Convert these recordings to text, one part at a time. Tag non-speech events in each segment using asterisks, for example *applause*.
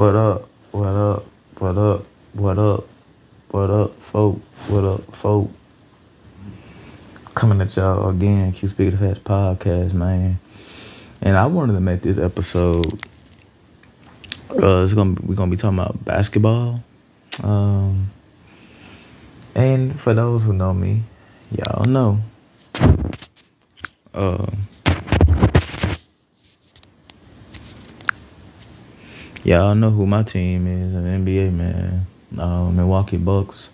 What up? What up? What up? What up? What up, folk? What up, folk? Coming at y'all again, Q Speak the Fast podcast, man. And I wanted to make this episode. Uh, it's gonna we're gonna be talking about basketball. Um, and for those who know me, y'all know. Uh, y'all know who my team is, an NBA man, uh, Milwaukee Bucks.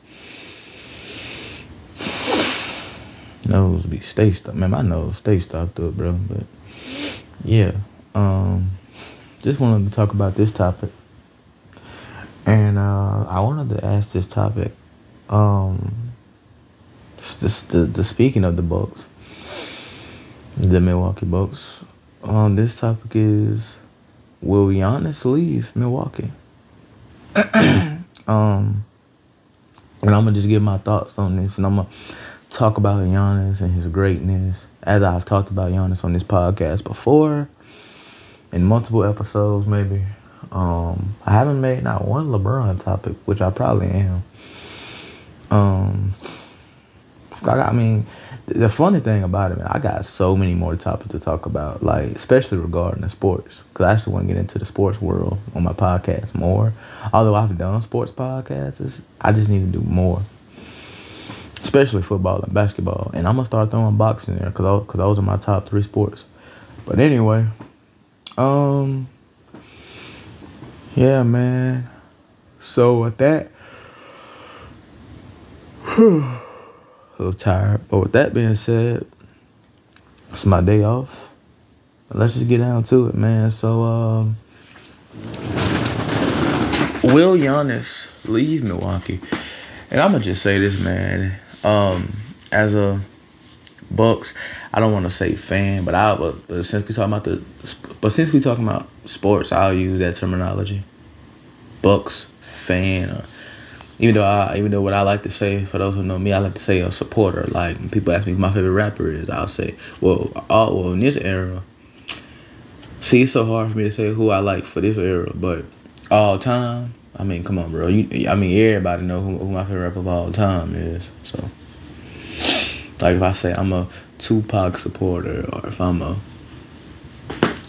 Nose be stay stuck. Man, my nose stay stopped up, bro. But yeah, um, just wanted to talk about this topic, and uh, I wanted to ask this topic. Um, just the, the speaking of the Bucks, the Milwaukee Bucks. Um, this topic is will Giannis leave Milwaukee? *clears throat* um, and I'm gonna just give my thoughts on this, and I'm gonna talk about Giannis and his greatness, as I've talked about Giannis on this podcast before, in multiple episodes, maybe. Um, I haven't made not one LeBron topic, which I probably am. Um, I mean, the funny thing about it, man, I got so many more topics to talk about, like especially regarding the sports, because I actually want to get into the sports world on my podcast more. Although I've done sports podcasts, I just need to do more, especially football and basketball. And I'm gonna start throwing boxing there, cause cause those are my top three sports. But anyway, um, yeah, man. So with that. *sighs* a little tired. But with that being said, it's my day off. Let's just get down to it, man. So, um, will Giannis leave Milwaukee? And I'm gonna just say this, man. Um, as a Bucks, I don't want to say fan, but I but, but since we talking about the but since we talking about sports, I'll use that terminology. Bucks fan or even though I, even though what I like to say for those who know me, I like to say a supporter. Like when people ask me who my favorite rapper is, I'll say, well, all well in this era. See, it's so hard for me to say who I like for this era, but all time. I mean, come on, bro. You, I mean, everybody know who, who my favorite rapper of all time is. So, like, if I say I'm a Tupac supporter, or if I'm a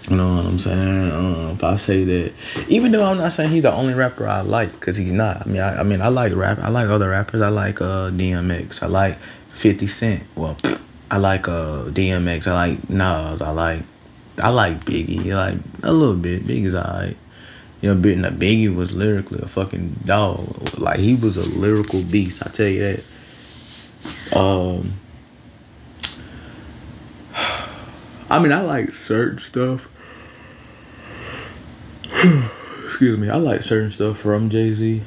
you know what I'm saying? Um, if I say that, even though I'm not saying he's the only rapper I like, because he's not. I mean, I, I, mean, I like rap. I like other rappers. I like uh, DMX. I like 50 Cent. Well, *sniffs* I like uh, DMX. I like Nas. I like, I like Biggie. Like a little bit. Biggie's alright. You know, Biggie was lyrically a fucking dog. Like he was a lyrical beast. I tell you that. Um. *sighs* I mean, I like certain stuff *sighs* excuse me, I like certain stuff from Jay Z,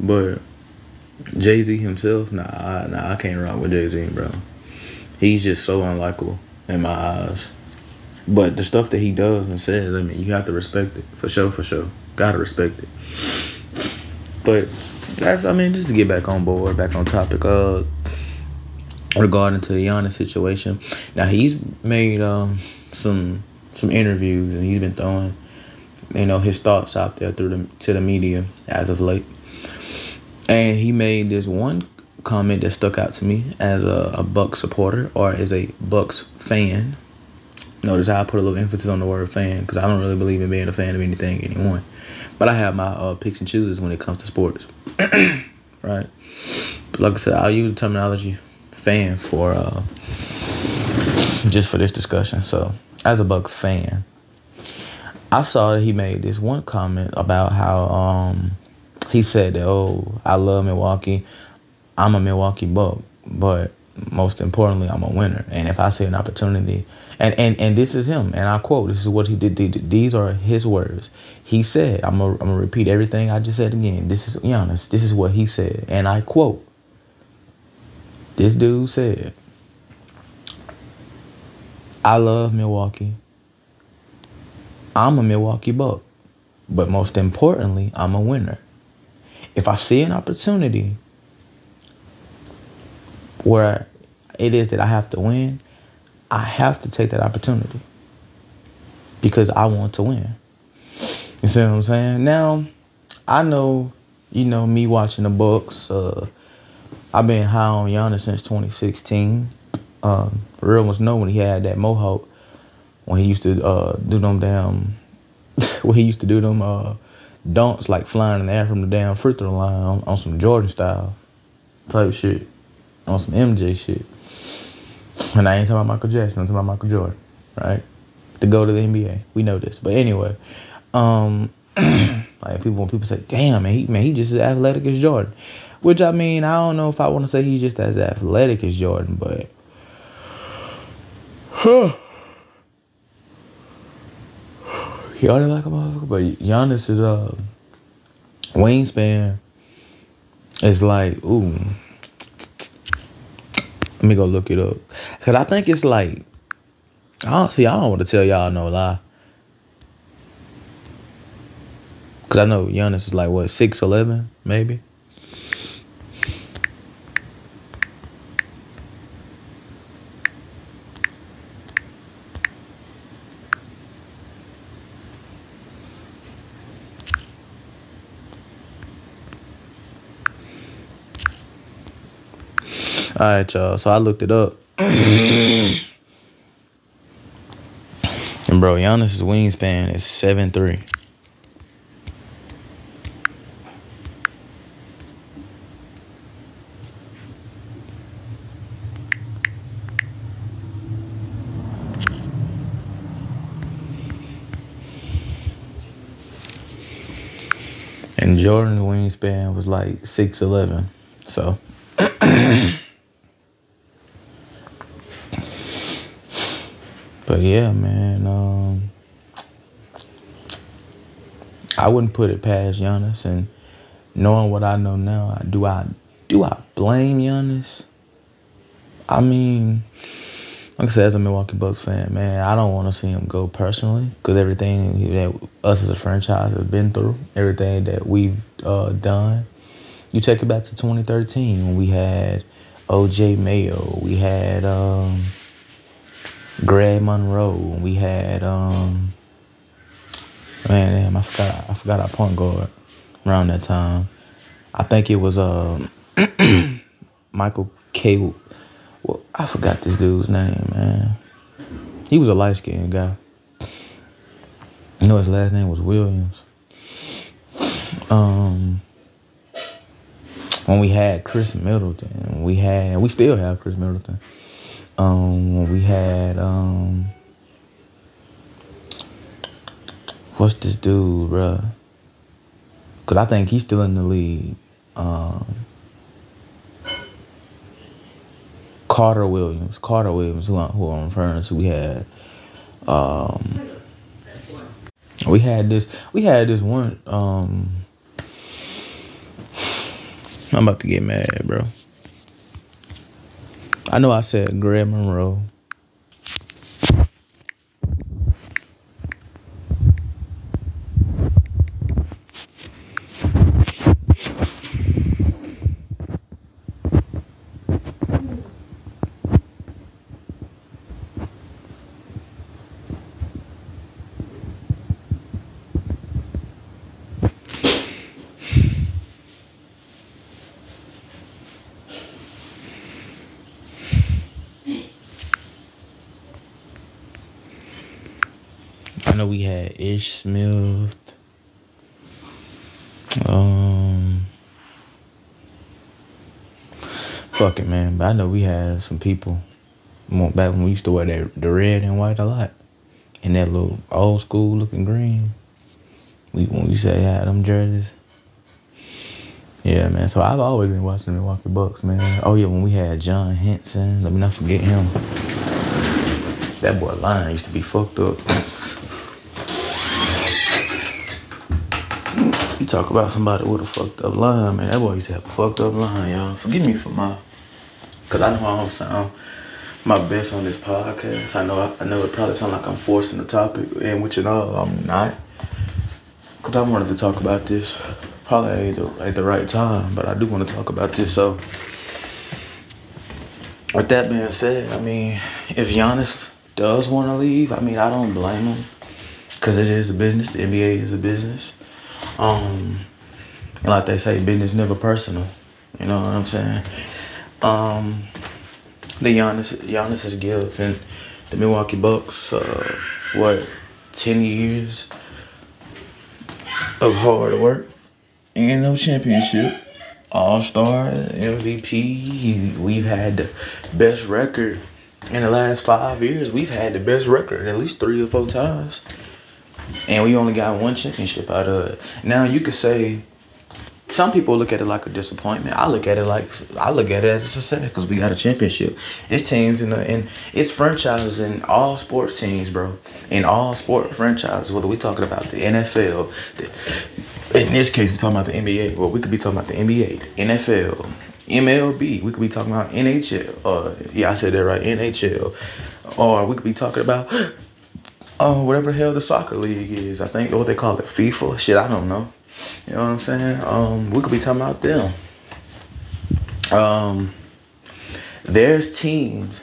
but Jay Z himself, nah, I, nah, I can't rock with Jay Z, bro. He's just so unlikable in my eyes. But the stuff that he does and says, I mean, you have to respect it for sure, for sure. Gotta respect it. But that's, I mean, just to get back on board, back on topic. Uh, regarding to the Giannis situation. Now he's made um some some interviews and he's been throwing you know his thoughts out there through the to the media as of late. And he made this one comment that stuck out to me as a, a Bucks supporter or as a Bucks fan. Notice how I put a little emphasis on the word fan because I don't really believe in being a fan of anything, anyone. But I have my uh, picks and chooses when it comes to sports, *clears throat* right? But like I said, I'll use the terminology fan for uh, just for this discussion. So, as a Bucks fan, I saw that he made this one comment about how um, he said that oh I love Milwaukee, I'm a Milwaukee Buck, but most importantly I'm a winner. And if I see an opportunity, and and and this is him, and I quote, this is what he did. These are his words. He said, I'm I'm gonna repeat everything I just said again. This is Giannis. This is what he said, and I quote. This dude said, I love Milwaukee. I'm a Milwaukee Buck. But most importantly, I'm a winner. If I see an opportunity where it is that I have to win, I have to take that opportunity because I want to win. You see what I'm saying? Now, I know, you know, me watching the Bucks. Uh, I've been high on Giannis since 2016. Um, real ones know when he had that mohawk, when he used to uh, do them damn, *laughs* when he used to do them uh, dunks like flying in the air from the damn free throw line on, on some Jordan style type shit, on some MJ shit. And I ain't talking about Michael Jackson. I'm talking about Michael Jordan, right? To go to the NBA, we know this. But anyway, um, *clears throat* like people when people say, "Damn, man, he man, he just as athletic as Jordan," which I mean, I don't know if I want to say he's just as athletic as Jordan, but. *sighs* *sighs* Huh. He already like a motherfucker, but Giannis is a uh wingspan It's like ooh. Let me go look it up, cause I think it's like I don't see. I don't want to tell y'all no lie, cause I know Giannis is like what six eleven maybe. All right, y'all. So I looked it up. *clears throat* and bro, Giannis's wingspan is seven three. And Jordan's wingspan was like six eleven. So *clears throat* But yeah, man, um, I wouldn't put it past Giannis, and knowing what I know now, do I do I blame Giannis? I mean, like I said, as a Milwaukee Bucks fan, man, I don't want to see him go personally because everything that us as a franchise have been through, everything that we've uh, done. You take it back to 2013 when we had O.J. Mayo, we had. Um, Greg Monroe. We had um man, damn, I forgot I forgot our point guard around that time. I think it was um *clears throat* Michael K. Well, I forgot this dude's name, man. He was a light skinned guy. You know his last name was Williams. Um when we had Khris Middleton, we had we still have Khris Middleton. Um, we had um, what's this dude, bruh? Cause I think he's still in the league. Um, Carter Williams, Carter Williams, who, I, who I'm referring to. We had, um, we had this, we had this one. Um, I'm about to get mad, bro. I know I said Greg Monroe. I know we had Ish Smith. Um, fuck it, man. But I know we had some people back when we used to wear that the red and white a lot, and that little old school looking green. We when we say had them jerseys. Yeah, man. So I've always been watching the Milwaukee Bucks, man. Oh yeah, when we had John Henson, let me not forget him. That boy line used to be fucked up. Talk about somebody with a fucked up line, man. That boy used to have a fucked up line, y'all. Forgive me for my, cause I know I don't sound my best on this podcast. I know I, I know it probably sounds like I'm forcing the topic, and which you know I'm not. Cause I wanted to talk about this probably at the, at the right time, but I do want to talk about this. So, with that being said, I mean, if Giannis does want to leave, I mean, I don't blame him. because it is a business. The NBA is a business. Um, like they say, business never personal. You know what I'm saying? Um, the Giannis, Giannis has given the Milwaukee Bucks uh, what ten years of hard work and no championship. All Star, MVP. We've had the best record in the last five years. We've had the best record at least three or four times, and we only got one championship out of it. Now you could say some people look at it like a disappointment. I look at it like I look at it as a success because we got a championship. It's teams in the and it's franchises in all sports teams, bro. In all sport franchises, whether we talking about the NFL, the, in this case we talking about the NBA. Well, we could be talking about the NBA, NFL, MLB. We could be talking about NHL. Uh, yeah, I said that right, NHL. Or we could be talking about. Uh, whatever the hell the soccer league is, I think what they call it, FIFA. Shit, I don't know. You know what I'm saying? Um, we could be talking about them. Um, there's teams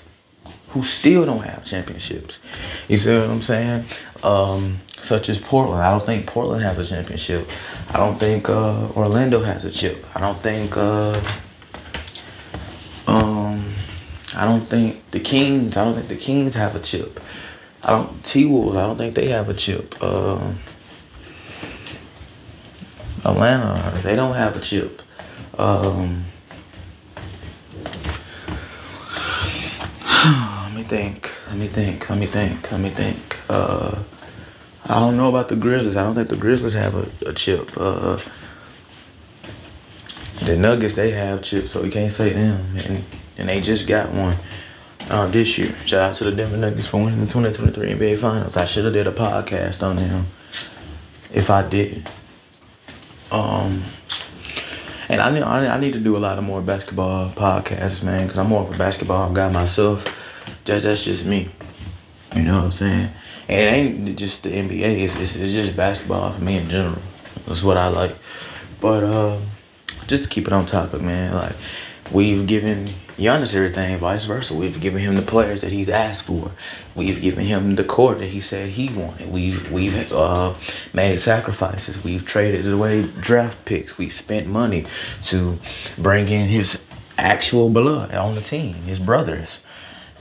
who still don't have championships. You see what I'm saying? Um, such as Portland. I don't think Portland has a championship. I don't think uh, Orlando has a chip. I don't think. Uh, um, I don't think the Kings. I don't think the Kings have a chip. I don't T Wolves. I don't think they have a chip. Uh, Atlanta, they don't have a chip. Um, *sighs* let me think. Let me think. Let me think. Let me think. Uh, I don't know about the Grizzlies. I don't think the Grizzlies have a, a chip. Uh, the Nuggets, they have chips, so we can't say them. And, and they just got one uh, this year. Shout out to the Denver Nuggets for winning the 2023 NBA Finals. I should have did a podcast on them if I did. Um, and I need I need to do a lot of more basketball podcasts, man, because I'm more of a basketball guy myself. That's just me. You know what I'm saying? And it ain't just the NBA. It's, it's, it's just basketball for me in general. That's what I like. But uh, just to keep it on topic, man. Like we've given Giannis everything, vice versa. We've given him the players that he's asked for. We've given him the court that he said he wanted. We've we've uh, made sacrifices. We've traded away draft picks. We've spent money to bring in his actual blood on the team, his brothers.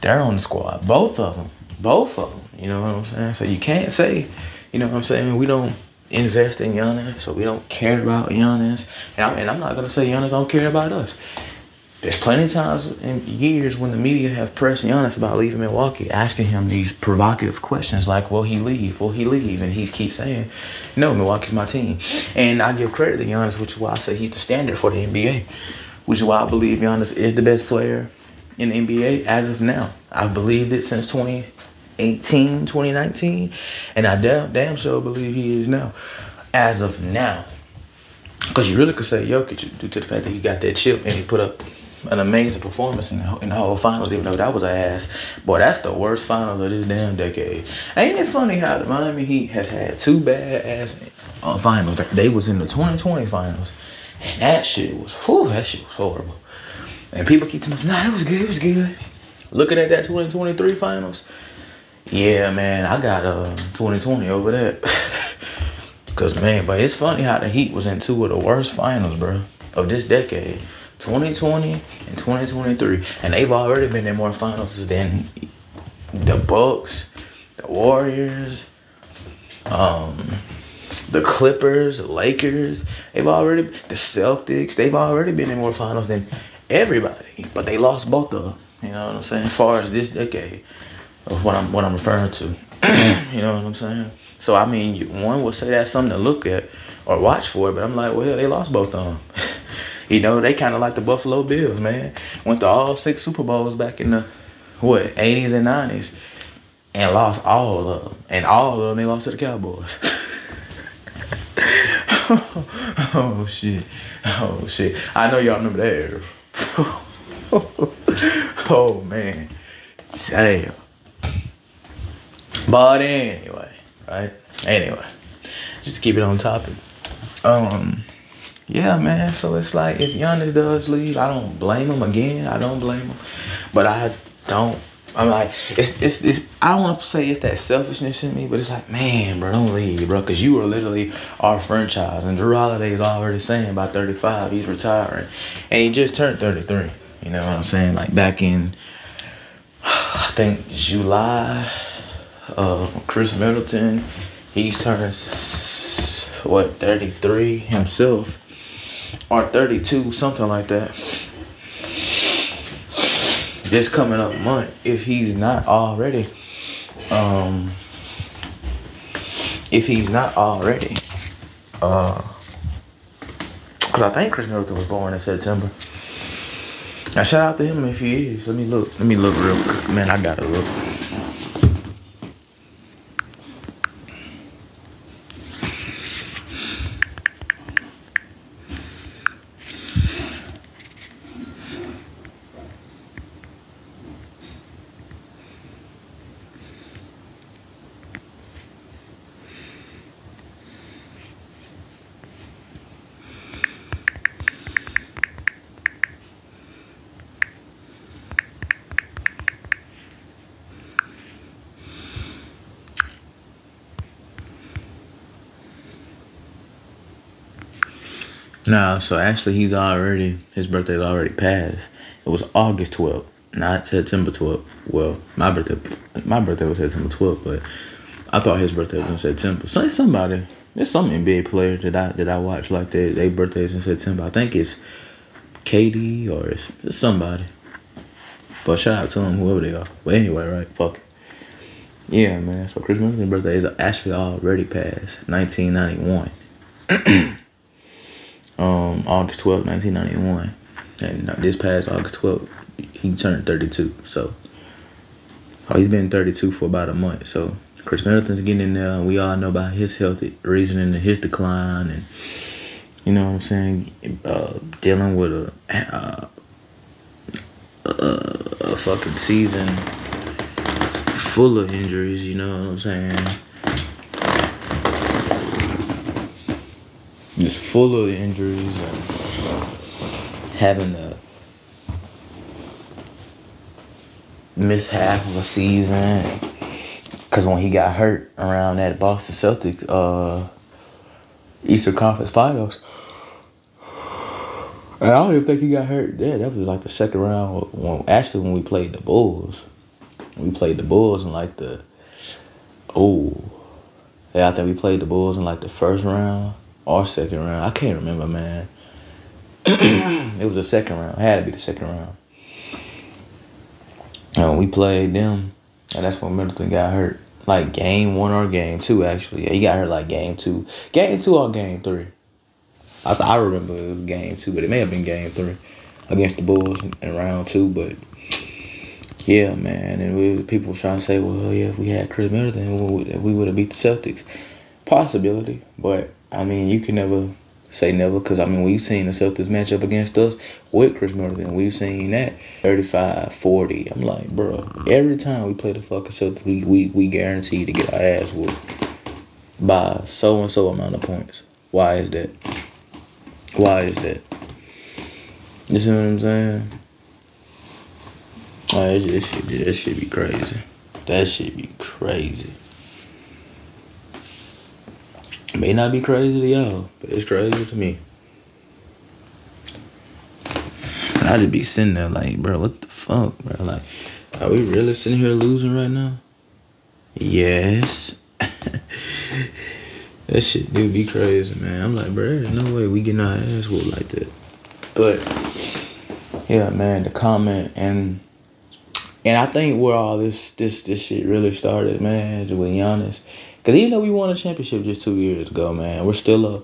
They're on the squad, both of them, both of them. You know what I'm saying? So you can't say, you know what I'm saying? We don't invest in Giannis, so we don't care about Giannis. And, I, and I'm not gonna say Giannis don't care about us. There's plenty of times in years when the media have pressed Giannis about leaving Milwaukee, asking him these provocative questions like, "Will he leave? Will he leave?" And he keeps saying, "No, Milwaukee's my team." And I give credit to Giannis, which is why I say he's the standard for the NBA, which is why I believe Giannis is the best player in the NBA as of now. I've believed it since 2018, 2019, and I damn, damn sure believe he is now, as of now. Because you really could say Jokic due to the fact that he got that chip and he put up an amazing performance in the, in the whole finals, even though that was ass. Boy, that's the worst finals of this damn decade. Ain't it funny how the Miami Heat has had two bad ass uh, finals? They was in the 2020 finals, and that shit was, whew, that shit was horrible. And people keep telling us, nah, it was good, it was good. Looking at that 2023 finals, yeah, man, I got uh 2020 over that. *laughs* Cause man, but it's funny how the Heat was in two of the worst finals, bro, of this decade. 2020 and 2023, and they've already been in more finals than the Bucks, the Warriors, um, the Clippers, Lakers. They've already the Celtics. They've already been in more finals than everybody, but they lost both of them. You know what I'm saying? As far as this decade of what I'm what I'm referring to, *clears throat* you know what I'm saying? So I mean, one would say that's something to look at or watch for, but I'm like, well, they lost both of them. *laughs* You know, they kind of like the Buffalo Bills, man. Went to all six Super Bowls back in the, what, 80s and 90s and lost all of them. And all of them, they lost to the Cowboys. *laughs* oh, shit. Oh, shit. I know y'all remember that. *laughs* oh, man. Damn. But anyway, right? Anyway, just to keep it on topic. Um, yeah, man. So it's like if Giannis does leave, I don't blame him again. I don't blame him, but I don't I'm like, it's, it's, it's I don't want to say it's that selfishness in me, but it's like, man, bro, don't leave, bro, because you are literally our franchise. And Jrue Holiday is already saying by 35, he's retiring. And he just turned 33. You know what I'm saying? Like back in, I think, July, uh, Khris Middleton, he's turned, what, 33 himself, or 32, something like that this coming up month if he's not already um if he's not already uh because I think Khris Middleton was born in September. Now shout out to him if he is. Let me look. Let me look real quick. Man, I gotta look. No, so actually he's already his birthday's already passed. It was August 12th, not September 12th. Well, my birthday my birthday was September 12th, but I thought his birthday was in September. So it's somebody, there's some NBA player that I that I watch like they they birthdays in September. I think it's KD or it's, it's somebody. But shout out to them, whoever they are. But anyway, right? Fuck. Yeah, man. So Khris Middleton's birthday is actually already past, 1991. *clears throat* um, August 12, 1991. And this past August 12th, he turned 32. So, oh, he's been 32 for about a month. So, Khris Middleton's getting in there. We all know about his health reasoning and his decline. And, you know what I'm saying? Uh, dealing with a, uh, a, a fucking season full of injuries, you know what I'm saying? Just full of injuries and having to miss half of a season. Because when he got hurt around that Boston Celtics uh, Eastern Conference Finals, I don't even think he got hurt there. That was like the second round. When, actually, when we played the Bulls, we played the Bulls in like the oh, yeah, I think we played the Bulls in like the first round or second round. I can't remember, man. *clears throat* it was the second round. It had to be the second round. And we played them, and that's when Middleton got hurt. Like game one or game two, actually. Yeah, he got hurt like game two. Game two or game three. I I remember it was game two, but it may have been game three against the Bulls in round two. But yeah, man, and we people trying to say, well, yeah, if we had Khris Middleton, we would have beat the Celtics. Possibility, but I mean, you can never say never because I mean we've seen the Celtics match up against us with Khris Middleton. We've seen that 35, 40. I'm like, bro, every time we play the fucking Celtics, we we, we guarantee to get our ass whooped by so and so amount of points. Why is that? Why is that? You see what I'm saying? Oh, it, it should that should be crazy. That should be crazy. It may not be crazy to y'all, but it's crazy to me. I just be sitting there like, bro, what the fuck, bro? Like, are we really sitting here losing right now? Yes. *laughs* that shit do be crazy, man. I'm like, bro, there's no way we getting our ass whooped like that. But yeah, man, the comment and and I think where all this this this shit really started, man, with Giannis because even though we won a championship just two years ago, man, we're still a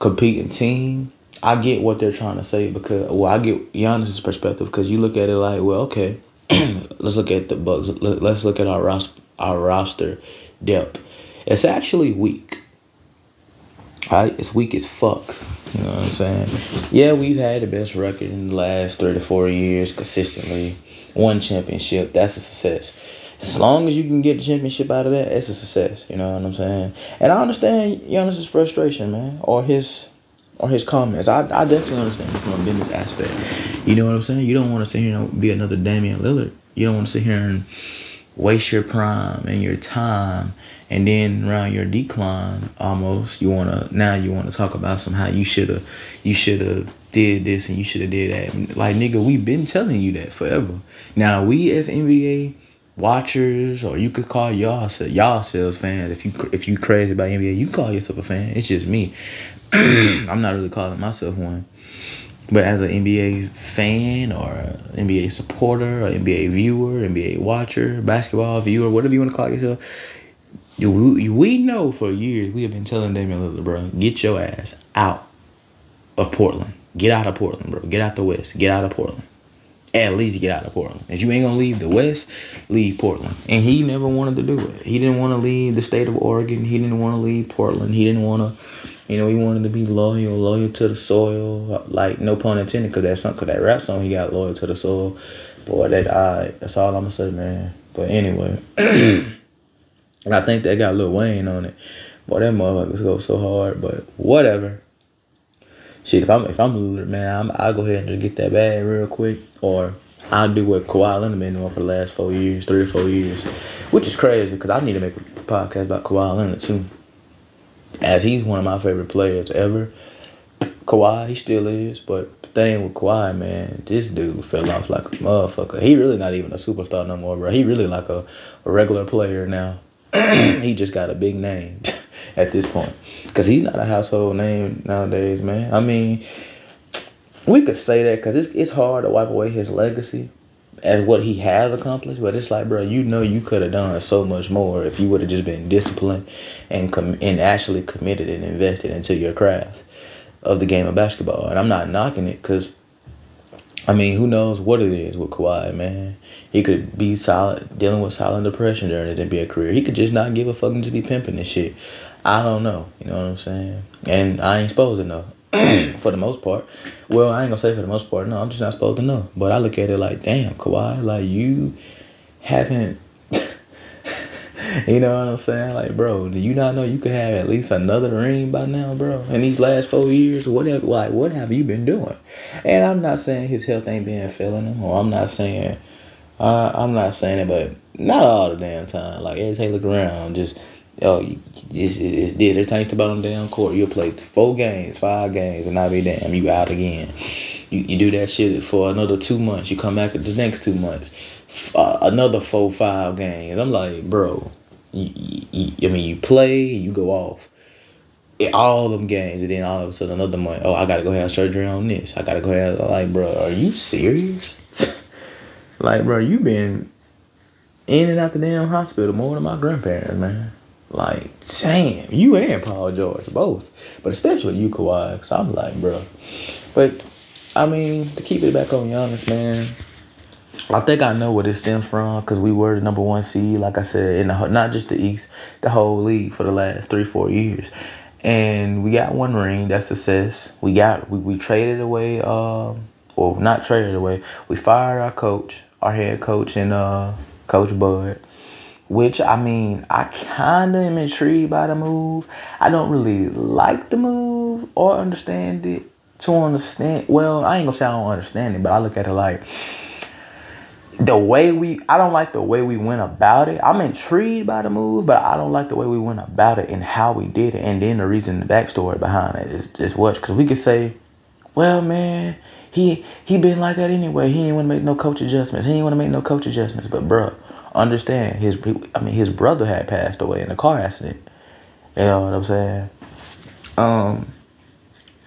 competing team. I get what they're trying to say because, well, I get Giannis's perspective because you look at it like, well, okay, *clears throat* let's look at the Bucks. Let's look at our roster, our roster depth. It's actually weak. Right? It's weak as fuck. You know what I'm saying? Yeah, we've had the best record in the last 34 years consistently. One championship. That's a success as long as you can get the championship out of that, it's a success. You know what I'm saying? And I understand Giannis's frustration, man, or his or his comments. I, I definitely understand from a business aspect. You know what I'm saying? You don't want to sit here and be another Damian Lillard. You don't want to sit here and waste your prime and your time and then around your decline almost you want to now you want to talk about somehow you should have you should have did this and you should have did that like nigga we've been telling you that forever now we as nba watchers or you could call y'all y'all selves fans if you if you crazy about nba you call yourself a fan it's just me *clears throat* i'm not really calling myself one but as an NBA fan or NBA supporter, or NBA viewer, NBA watcher, basketball viewer, whatever you want to call yourself, we, we know for years we have been telling Damian Lillard, bro, get your ass out of Portland. Get out of Portland, bro. Get out the West. Get out of Portland. At least get out of Portland. If you ain't gonna leave the West, leave Portland. And he never wanted to do it. He didn't want to leave the state of Oregon. He didn't want to leave Portland. He didn't want to you know, he wanted to be loyal, loyal to the soil. Like no pun intended, cause that song, cause that rap song, he got loyal to the soil. Boy, that I. That's all I'm gonna say, man. But anyway, *clears throat* and I think that got Lil Wayne on it. Boy, that motherfuckers go so hard. But whatever. Shit, if I'm if I'm Lillard, man, I'm, I'll go ahead and just get that bag real quick, or I'll do what Kawhi Leonard been doing for the last four years, three or four years, which is crazy because I need to make a podcast about Kawhi Leonard too as he's one of my favorite players ever. Kawhi, he still is, but the thing with Kawhi, man, this dude fell off like a motherfucker. He really not even a superstar no more, bro. He really like a, a regular player now. *clears throat* he just got a big name *laughs* at this point, cause he's not a household name nowadays, man. I mean, we could say that because it's it's hard to wipe away his legacy, as what he has accomplished, but it's like, bro, you know, you could have done so much more if you would have just been disciplined and com- and actually committed and invested into your craft of the game of basketball. And I'm not knocking it because, I mean, who knows what it is with Kawhi, man. He could be solid, dealing with silent depression during his NBA career. He could just not give a fuck and just be pimping this shit. I don't know. You know what I'm saying? And I ain't supposed to know. *clears throat* for the most part. Well, I ain't gonna say for the most part. No, I'm just not supposed to know. But I look at it like, damn, Kawhi, like you haven't. *laughs* you know what I'm saying? Like, bro, do you not know you could have at least another ring by now, bro? In these last four years, what have like what have you been doing? And I'm not saying his health ain't been failing him, or I'm not saying. Uh, I'm not saying it, but not all the damn time. Like every time you look around, just oh, it's, it's this. Every time you step out on damn court, you'll play four games, five games, and not be damn, you out again. You, you do that shit for another two months. You come back the next two months, uh, another four, five games. I'm like, bro, you, you, I mean, you play, you go off. all them games, and then all of a sudden another month, oh, I gotta go have surgery on this. I gotta go have, like, bro, are you serious? *laughs* like, bro, you been in and out the damn hospital more than my grandparents, man. Like, damn, you and Paul George, both. But especially you, Kawhi. So I'm like, bro. But, I mean, to keep it back on Giannis, man, I think I know where this stems from because we were the number one seed, like I said, in the not just the East, the whole league for the last three, four years. And we got one ring, that's success. We got, we, we traded away, um, well, not traded away. We fired our coach, our head coach, and uh, Coach Bud which I mean, I kind of am intrigued by the move. I don't really like the move or understand it to understand. Well, I ain't gonna say I don't understand it, but I look at it like the way we. I don't like the way we went about it. I'm intrigued by the move, but I don't like the way we went about it and how we did it, and then the reason, the backstory behind it is just what. Because we could say, well, man, he he been like that anyway. He ain't want to make no coach adjustments. He ain't want to make no coach adjustments. But bruh understand his I mean his brother had passed away in a car accident. You know what I'm saying? Um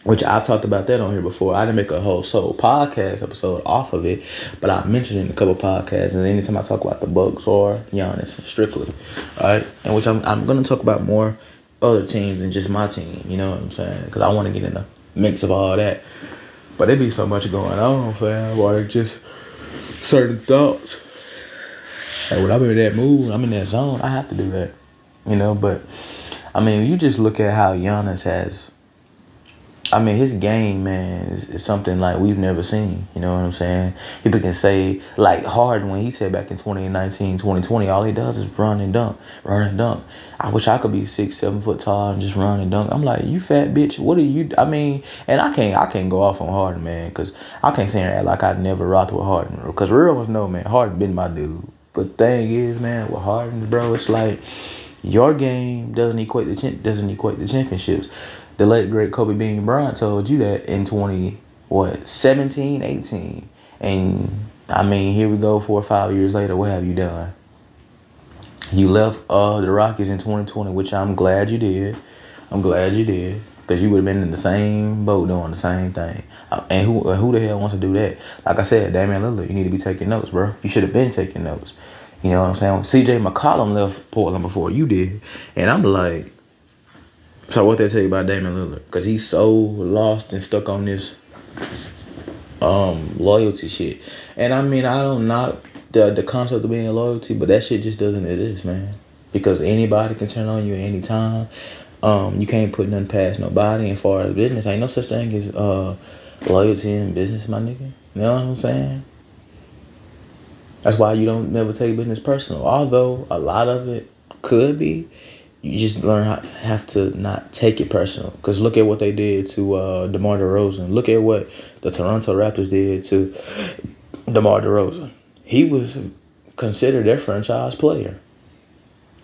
which I've talked about that on here before. I didn't make a whole soul podcast episode off of it, but I mentioned it in a couple podcasts. And anytime I talk about the Bucks or Giannis, strictly, right? And which I'm I'm gonna talk about more other teams than just my team. You know what I'm saying? Because I want to get in the mix of all that. But there be so much going on, fam. Or just certain thoughts like when I'm in that mood, I'm in that zone, I have to do that. You know, but I mean, you just look at how Giannis has I mean, his game, man, is, is, something like we've never seen. You know what I'm saying? People can say, like Harden, when he said back in 2019, 2020, all he does is run and dunk, run and dunk. I wish I could be six, seven foot tall and just run and dunk. I'm like, you fat bitch. What are you? I mean, and I can't, I can't go off on Harden, man, because I can't say that like I never rocked with Harden, because real ones know, man, Harden been my dude. But thing is, man, with Harden, bro, it's like your game doesn't equate the doesn't equate the championships the late great Kobe Bean Bryant told you that in 20 what 17, 18, and I mean here we go four or five years later. What have you done? You left uh, the Rockies in 2020, which I'm glad you did. I'm glad you did because you would have been in the same boat doing the same thing. And who who the hell wants to do that? Like I said, Damian Lillard, you need to be taking notes, bro. You should have been taking notes. You know what I'm saying? CJ McCollum left Portland before you did, and I'm like, so what they tell you about Damian Lillard? Because he's so lost and stuck on this um loyalty shit. And I mean, I don't knock the the concept of being loyalty, but that shit just doesn't exist, man. Because anybody can turn on you at any time. Um, you can't put nothing past nobody. And far as business, ain't no such thing as uh loyalty in business, my nigga. You know what I'm saying? That's why you don't never take business personal. Although a lot of it could be you just learn how have to not take it personal. Because look at what they did to uh, DeMar DeRozan. Look at what the Toronto Raptors did to DeMar DeRozan. He was considered their franchise player.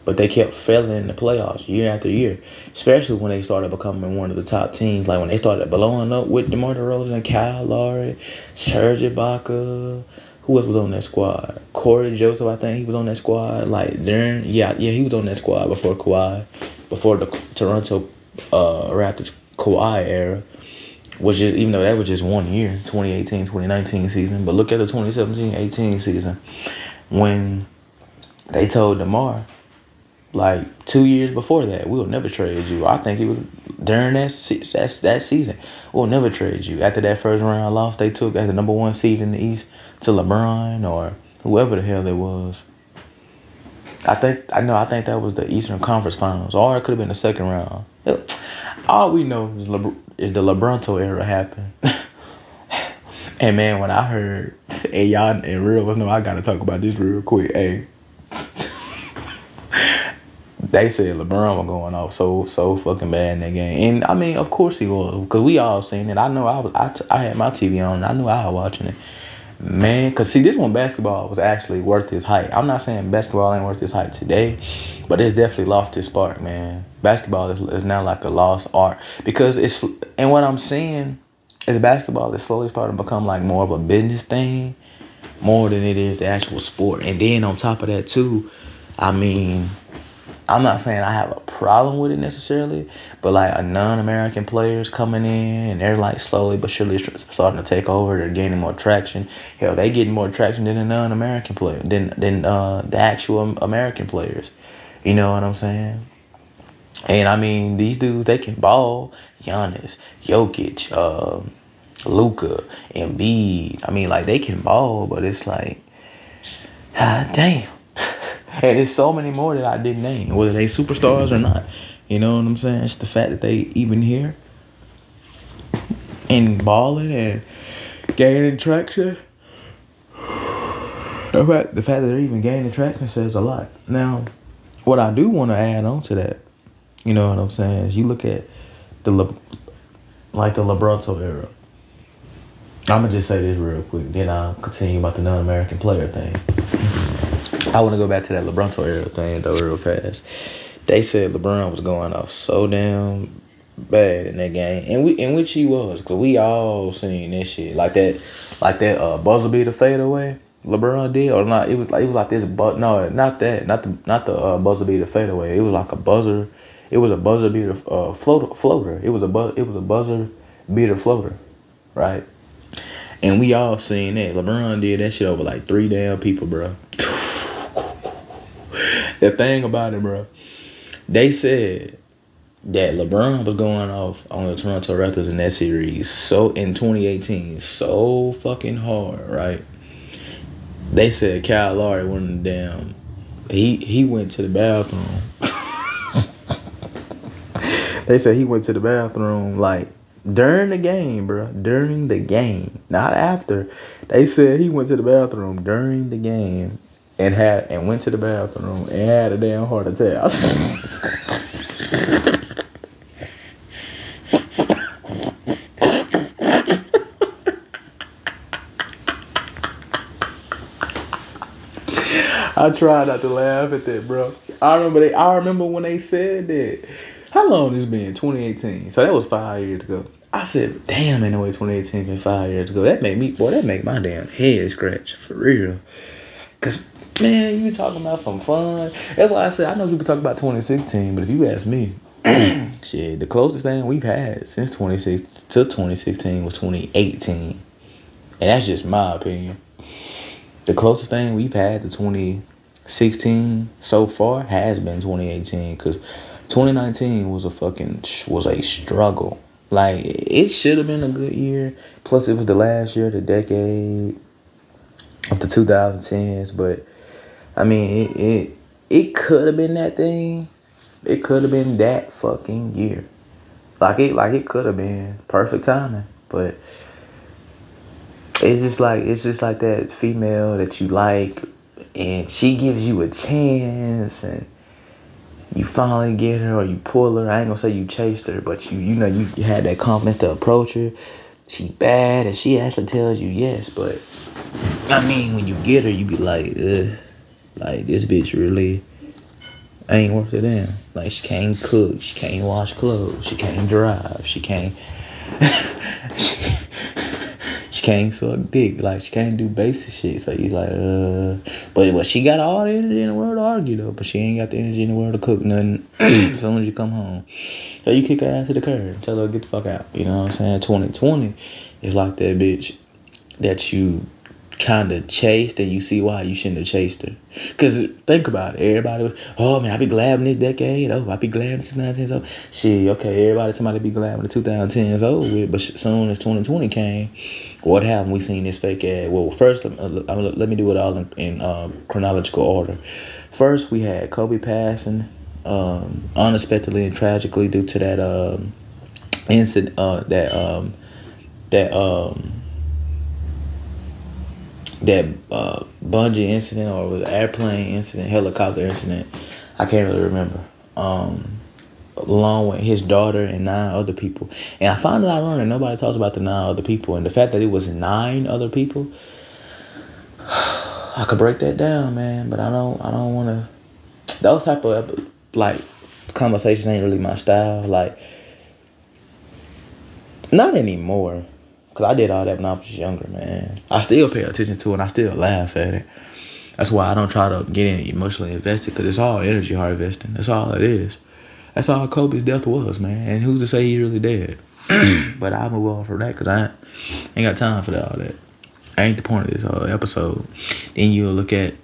But they kept failing in the playoffs year after year, especially when they started becoming one of the top teams. Like when they started blowing up with DeMar DeRozan Kyle Lowry, Serge Ibaka, who else was on that squad? Cory Joseph, I think he was on that squad. Like during, yeah, yeah, he was on that squad before Kawhi, before the Toronto uh, Raptors Kawhi era. Was just even though that was just one year, 2018, 2019 season. But look at the 2017-18 season when they told Demar, like two years before that, we'll never trade you. I think it was during that that that season, we'll never trade you. After that first round loss they took as the number one seed in the East, to LeBron or whoever the hell it was. I think I know. I think that was the Eastern Conference Finals, or it could have been the second round. All we know is, Le- is the LeBronto era happened. *laughs* and man, when I heard, hey y'all, and real, no, I gotta talk about this real quick. Hey, *laughs* they said LeBron was going off so so fucking bad in that game, and I mean, of course he was, because we all seen it. I know I was, I, t- I had my TV on, I knew I was watching it. Man, cause see, this one basketball was actually worth its hype. I'm not saying basketball ain't worth its hype today, but it's definitely lost its spark, man. Basketball is, is now like a lost art because it's and what I'm seeing is basketball is slowly starting to become like more of a business thing, more than it is the actual sport. And then on top of that too, I mean, I'm not saying I have a problem with it necessarily, but like a non-American players coming in and they're like slowly but surely starting to take over. They're gaining more traction. Hell, they getting more traction than the non-American player than than uh, the actual American players. You know what I'm saying? And I mean, these dudes they can ball. Giannis, Jokic, uh, Luka, Embiid. I mean, like they can ball, but it's like, ah, damn. *laughs* And there's so many more that I didn't name, whether they superstars or not. You know what I'm saying? It's the fact that they even here and balling and gaining traction. The fact, the fact that they're even gaining traction says a lot. Now, what I do want to add on to that, you know what I'm saying, is you look at the Le, like the LeBronto era. I'm gonna just say this real quick, then I'll continue about the non-American player thing. I want to go back to that LeBron era thing though, real fast. They said LeBron was going off so damn bad in that game, and we in which he was, cause we all seen that shit like that, like that uh, buzzer beater fadeaway LeBron did, or not? It was like it was like this, but no, not that, not the not the uh, buzzer beater fadeaway. It was like a buzzer. It was a buzzer beater uh, floater. Floater. It was a buzz. It was a buzzer beater floater, right? And we all seen that. LeBron did that shit over like three damn people, bro. *laughs* the thing about it, bro, they said that LeBron was going off on the Toronto Raptors in that series so in 2018 so fucking hard, right? They said Kyle Lowry went damn he he went to the bathroom. *laughs* they said he went to the bathroom like during the game, bro. During the game, not after. They said he went to the bathroom during the game and had and went to the bathroom and had a damn heart attack. *laughs* I tried not to laugh at that, bro. I remember they. I remember when they said that. How long this been? 2018. So that was five years ago. I said, damn, ain't no way 2018 been five years ago. That made me, boy, that made my damn head scratch for real. Cause man, you talking about some fun. That's why I said I know can talk about 2016, but if you ask me, *clears throat* shit, the closest thing we've had since 2016 to 2016 was 2018, and that's just my opinion. The closest thing we've had to 2016 so far has been 2018, because 2019 was a fucking was a struggle. Like it should have been a good year. Plus, it was the last year of the decade of the 2010s. But I mean, it it, it could have been that thing. It could have been that fucking year. Like it like it could have been perfect timing. But it's just like it's just like that female that you like, and she gives you a chance and you finally get her or you pull her. I ain't gonna say you chased her, but you you know you had that confidence to approach her. She bad and she actually tells you yes, but I mean when you get her, you be like, Ugh, like this bitch really ain't worth it in. Like she can't cook, she can't wash clothes, she can't drive, she can't. *laughs* she, she can't suck dick. Like she can't do basic shit. So he's like, uh. But but she got all the energy in the world to argue though. But she ain't got the energy in the world to cook nothing. *clears throat* as soon as you come home, so you kick her ass to the curb. Tell her get the fuck out. You know what I'm saying? 2020 is like that bitch that you kind of chased and you see why you shouldn't have chased her. Because think about it. Everybody was, oh man, I be glad when this decade. Oh, I be glad when 2010 oh. Shit, okay, everybody, somebody be glad when the 2010 is over with. But soon as 2020 came, what happened? We seen this fake ad. Well, first, let, let me do it all in, in um, chronological order. First, we had Kobe passing um, unexpectedly and tragically due to that um, incident, uh, that um, that um, that uh, bungee incident or was airplane incident, helicopter incident. I can't really remember. Um, along with his daughter and nine other people. And I found it ironic nobody talks about the nine other people and the fact that it was nine other people. *sighs* I could break that down, man, but I don't. I don't want to. Those type of like conversations ain't really my style. Like, not anymore. Cause I did all that when I was younger, man. I still pay attention to it and I still laugh at it. That's why I don't try to get in emotionally invested because it's all energy harvesting. That's all it is. That's all Kobe's death was, man. And who's to say he really dead? *clears throat* but I'll move on from that because I ain't got time for that, all that. I ain't the point of this whole episode. Then you'll look at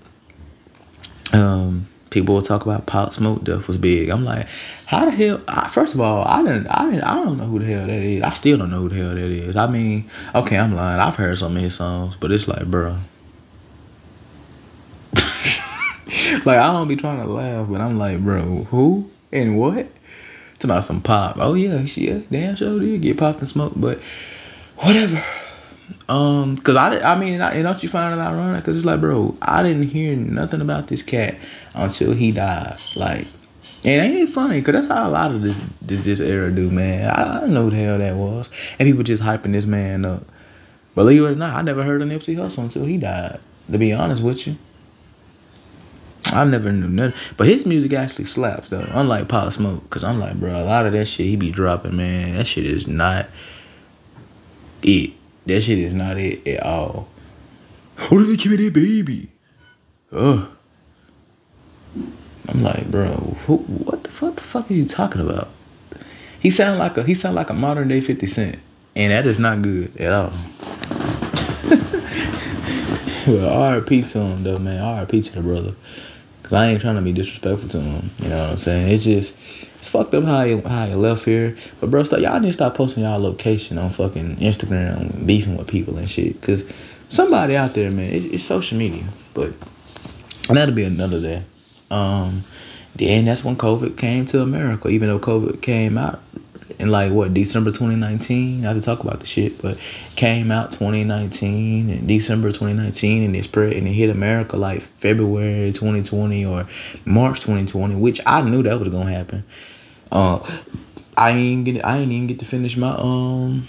um, people will talk about Pop Smoke death was big. I'm like, how the hell? I, first of all, I didn't, I didn't, I don't know who the hell that is. I still don't know who the hell that is. I mean, okay, I'm lying. I've heard some of his songs, but it's like, bro. *laughs* like I don't be trying to laugh, but I'm like, bro, who and what? It's about some pop. Oh yeah, yeah, damn sure did get popped and smoked, but whatever. Um, cause I, I mean, I, don't you find it ironic? Cause it's like, bro, I didn't hear nothing about this cat until he died. Like, and ain't it funny? Cause that's how a lot of this this, this era do, man. I, I don't know who the hell that was, and people just hyping this man up. Believe it or not, I never heard of Nipsey Hussle until he died. To be honest with you, I never knew nothing. But his music actually slaps though, unlike Pop Smoke. Cause I'm like, bro, a lot of that shit he be dropping, man. That shit is not it. That shit is not it at all. Who did they give me that baby? Ugh. I'm like, bro, who, what the fuck the fuck are you talking about? He sound like a he sound like a modern day 50 Cent, and that is not good at all. *laughs* well, RIP to him though, man. RIP to the brother. Cause I ain't trying to be disrespectful to him. You know what I'm saying? It's just it's fucked up how you how left here. But bro, stop, y'all need to stop posting y'all location on fucking Instagram, beefing with people and shit. Cause somebody out there, man, it's, it's social media. But that'll be another day. Um, then that's when COVID came to America. Even though COVID came out in like what December 2019. I have to talk about the shit, but came out 2019 and December 2019, and it spread and it hit America like February 2020 or March 2020, which I knew that was gonna happen. Uh, I ain't get I ain't even get to finish my um.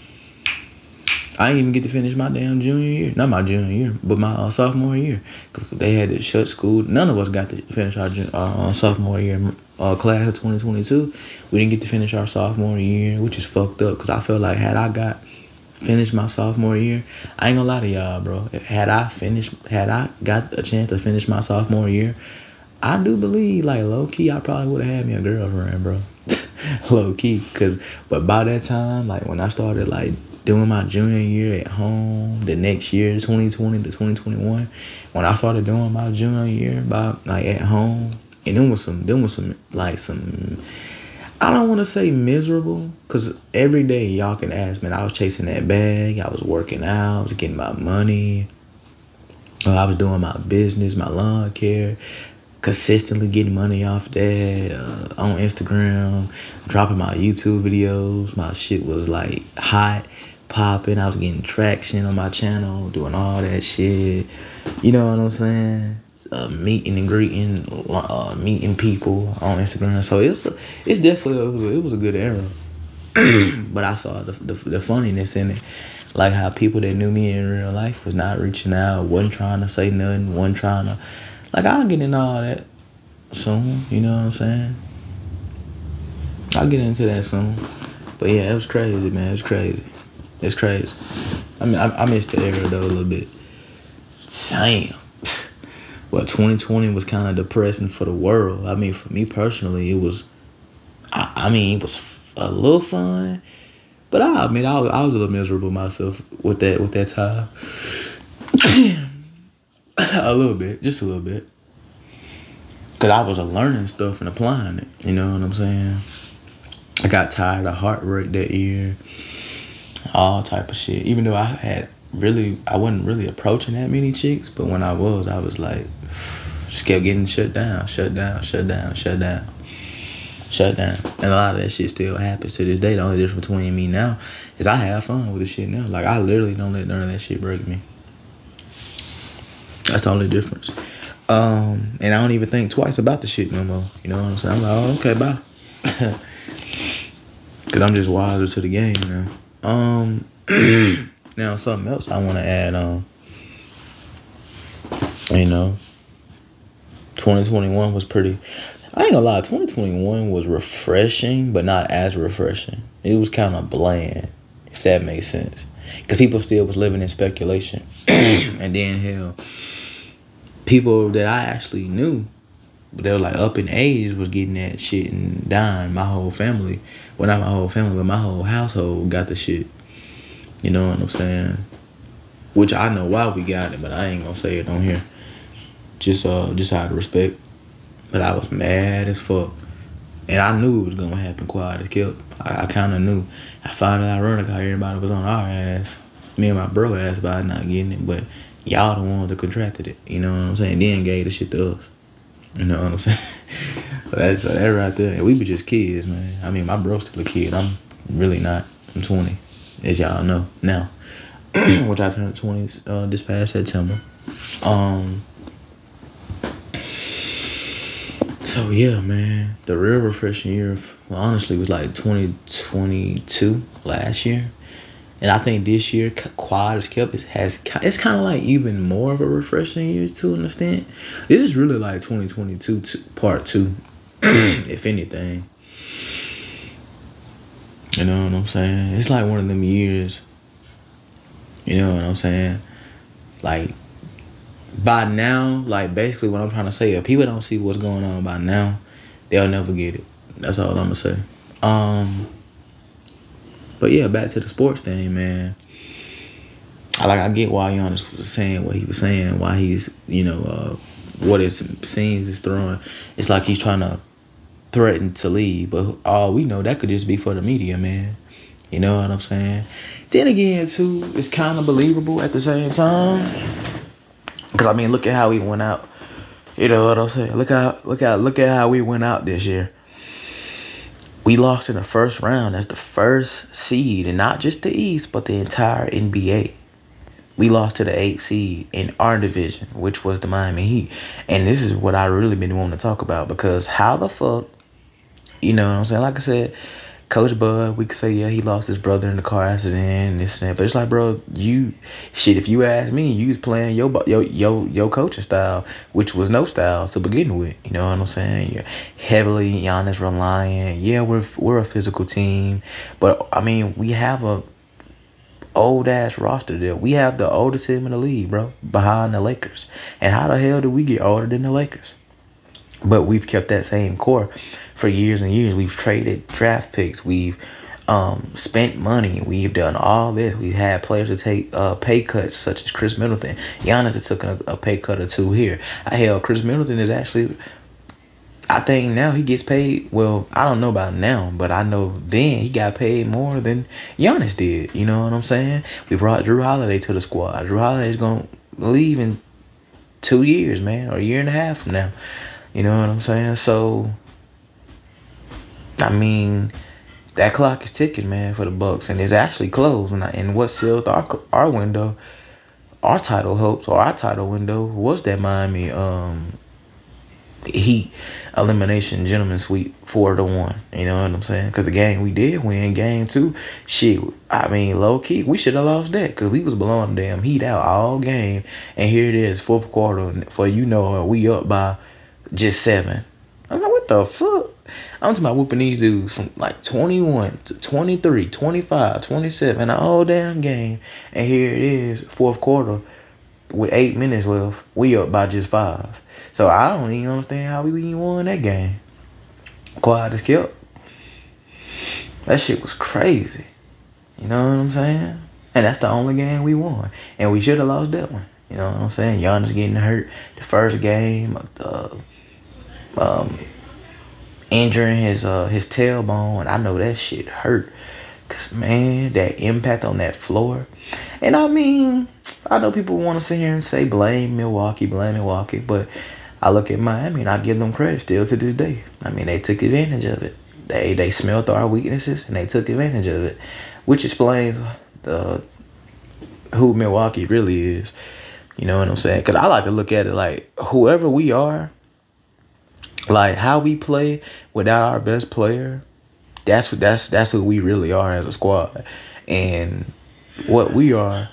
I didn't even get to finish my damn junior year. Not my junior year, but my uh, sophomore year. Cause they had to shut school. None of us got to finish our uh, sophomore year uh, class of 2022. We didn't get to finish our sophomore year, which is fucked up. Cause I felt like had I got finished my sophomore year, I ain't gonna lie to y'all, bro. Had I finished, had I got a chance to finish my sophomore year, I do believe, like low key, I probably would have had me a girlfriend, bro. *laughs* low key, cause but by that time, like when I started like doing my junior year at home, the next year, 2020 to 2021, when I started doing my junior year by like at home, and then was some, then was some like some. I don't want to say miserable, cause every day y'all can ask, man. I was chasing that bag. I was working out. I was getting my money. I was doing my business, my lawn care, consistently getting money off that uh, on Instagram, dropping my YouTube videos. My shit was like hot popping. I was getting traction on my channel, doing all that shit. You know what I'm saying? Uh, meeting and greeting, uh, meeting people on Instagram. So it's it's definitely it was a good era. *clears throat* but I saw the, the, the funniness in it, like how people that knew me in real life was not reaching out, wasn't trying to say nothing, wasn't trying to like I'll get into all that soon. You know what I'm saying? I'll get into that soon. But yeah, it was crazy, man. It was crazy. It's crazy. I mean, I, I missed the era though a little bit. Damn. Well, 2020 was kind of depressing for the world. I mean, for me personally, it was. I, I mean, it was a little fun, but I admit I was, I was a little miserable myself with that with that time. *coughs* a little bit, just a little bit, because I was learning stuff and applying it. You know what I'm saying? I got tired of heartbreak that year all type of shit. Even though I had really, I wasn't really approaching that many chicks, but when I was, I was like, just kept getting shut down, shut down, shut down, shut down, shut down. And a lot of that shit still happens to this day. The only difference between me now is I have fun with the shit now. Like I literally don't let none of that shit break me. That's the only difference. Um, and I don't even think twice about the shit no more. You know what I'm saying? I'm like, oh, okay, bye. *laughs* Cause I'm just wiser to the game now. Um, *clears throat* now something else I want to add on. You know, 2021 was pretty. I ain't gonna lie, 2021 was refreshing, but not as refreshing. It was kind of bland, if that makes sense. Because people still was living in speculation. *clears throat* and then, hell, people that I actually knew, they were like up in age, was getting that shit and dying. My whole family well not my whole family, but my whole household got the shit. You know what I'm saying? Which I know why we got it, but I ain't gonna say it on here. Just uh just out of respect. But I was mad as fuck. And I knew it was gonna happen quiet as kept. I, I kinda knew. I found it ironic how everybody was on our ass. Me and my bro ass about not getting it, but y'all the ones that contracted it. You know what I'm saying? Then gave the shit to us. You know what I'm saying? *laughs* that's that right there. And we be just kids, man. I mean, my bro's still a kid. I'm really not. I'm 20, as y'all know now. Which I turned 20 uh, this past September. Um. So yeah, man, the real refreshing year, well, honestly, was like 2022 last year. And I think this year, Quad has kept it has it's kind of like even more of a refreshing year to understand. This is really like 2022 two, part two, *clears throat* if anything. You know what I'm saying? It's like one of them years. You know what I'm saying? Like by now, like basically what I'm trying to say, if people don't see what's going on by now, they'll never get it. That's all I'm gonna say. Um but yeah, back to the sports thing, man. I like I get why Giannis was saying what he was saying, why he's you know uh, what his scenes is throwing. It's like he's trying to threaten to leave, but all we know that could just be for the media, man. You know what I'm saying? Then again, too, it's kind of believable at the same time. Cause I mean, look at how he went out. You know what I'm saying? Look how look at look at how we went out this year. we lost in the first round as the first seed, and not just the East, but the entire NBA. We lost to the eight seed in our division, which was the Miami Heat. And this is what I really been wanting to talk about because how the fuck, you know what I'm saying? Like I said, Coach Bud, we could say, yeah, he lost his brother in the car accident and this and that. But it's like, bro, you shit. If you ask me, you was playing your your your your coaching style, which was no style to begin with. You know what I'm saying? You're heavily Giannis reliant. Yeah, we're we're a physical team, but I mean, we have a old ass roster there. We have the oldest team in the league, bro, behind the Lakers. And how the hell did we get older than the Lakers? But we've kept that same core for years and years. We've traded draft picks. We've um, spent money. We've done all this. We've had players to take uh, pay cuts, such as Khris Middleton. Giannis has taken a, a pay cut or two here. I hell, Khris Middleton is actually. I think now he gets paid. Well, I don't know about now, but I know then he got paid more than Giannis did. You know what I'm saying? We brought Jrue Holiday to the squad. Jrue Holiday is gonna leave in two years, man, or a year and a half from now. You know what I'm saying? So I mean, that clock is ticking, man, for the Bucks, and it's actually closed. And, I, and what sealed our our window, our title hopes or our title window was that Miami um Heat elimination gentleman sweep four to one. You know what I'm saying? Because the game we did win, game two, shit. I mean, low key, we should have lost that because we was blowing the damn Heat out all game, and here it is, fourth quarter, for you know we up by just seven. I'm like, what the fuck? I'm talking about whooping these dudes from like 21 to 23, 25, 27, a whole damn game. And here it is, fourth quarter, with eight minutes left. We up by just five. So I don't even understand how we even won that game. Quiet as kept. That shit was crazy. You know what I'm saying? And that's the only game we won. And we should have lost that one. You know what I'm saying? Giannis getting hurt the first game. Uh, um, injuring his uh his tailbone. I know that shit hurt. Cause man, that impact on that floor. And I mean, I know people want to sit here and say blame Milwaukee, blame Milwaukee, but I look at Miami and I give them credit still to this day. I mean, they took advantage of it. They they smelled our weaknesses and they took advantage of it, which explains the who Milwaukee really is. You know what I'm saying? Because I like to look at it like whoever we are, like how we play without our best player, that's that's that's who we really are as a squad. And what we are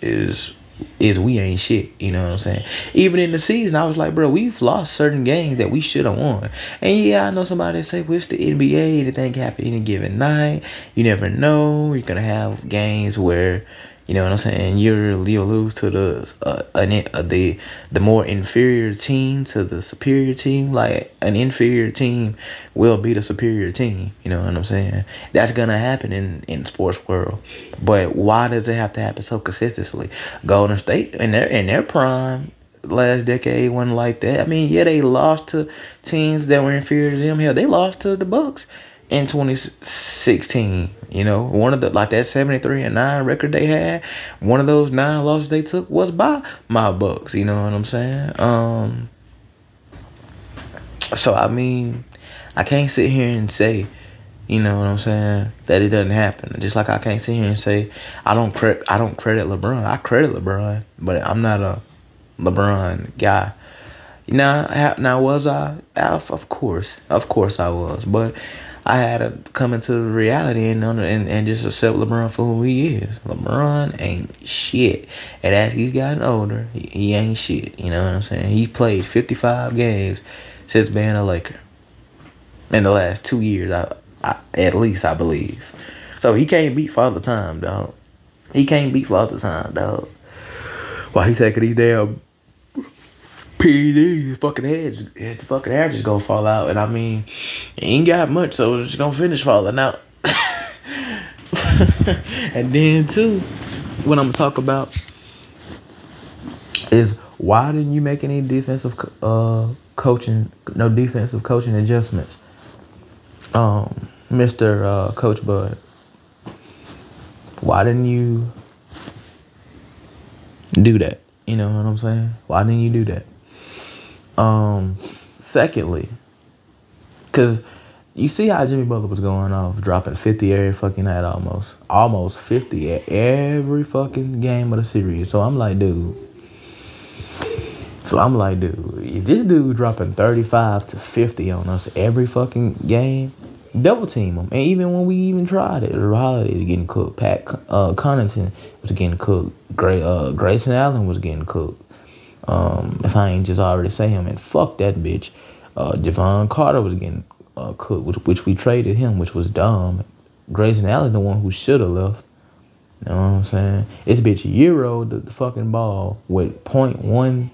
is is we ain't shit. You know what I'm saying? Even in the season, I was like, bro, we've lost certain games that we should have won. And yeah, I know somebody say, well, it's the NBA. Anything can happen any given night. You never know. You're gonna have games where you know what I'm saying? You're lose to the uh, an, uh, the the more inferior team to the superior team. Like an inferior team will beat a superior team. You know what I'm saying? That's gonna happen in in sports world. But why does it have to happen so consistently? Golden State in their in their prime last decade wasn't like that. I mean, yeah, they lost to teams that were inferior to them. Hell, they lost to the Bucks in 2016. You know, one of the like that 73 and 9 record they had, one of those nine losses they took was by my Bucks. You know what I'm saying? Um. So I mean, I can't sit here and say, you know what I'm saying, that it doesn't happen. Just like I can't sit here and say I don't credit I don't credit LeBron. I credit LeBron, but I'm not a LeBron guy. Now, now was I? Of course, of course I was, but I had to come into reality and and, and just accept LeBron for who he is. LeBron ain't shit. And as he's gotten older, he, he ain't shit. You know what I'm saying? He played 55 games since being a Laker. In the last two years, I, I at least I believe. So he can't beat Father Time, dog. He can't beat Father Time, dog. Why he taking these damn PD, his fucking head, his fucking hair just gonna fall out. And I mean, he ain't got much, so it's gonna finish falling out. *laughs* and then too, what I'm gonna talk about is why didn't you make any defensive uh, coaching, no defensive coaching adjustments, um, Mister uh, Coach Bud? Why didn't you do that? You know what I'm saying? Why didn't you do that? Um, secondly, because You see how Jimmy Butler was going off, dropping 50 every fucking night almost. Almost 50 at every fucking game of the series. So I'm like, dude. So I'm like, dude, this dude dropping 35 to 50 on us every fucking game, double team him. And even when we even tried it, Holiday is getting cooked. Pat uh, Connaughton was getting cooked. Gray, uh, Grayson Allen was getting cooked. Um, if I ain't just already say him, and fuck that bitch. Uh, Jevon Carter was getting uh, cooked, which, which we traded him, which was dumb. Grayson Allen, the one who should have left. You know what I'm saying? This bitch Euro the, the fucking ball with point one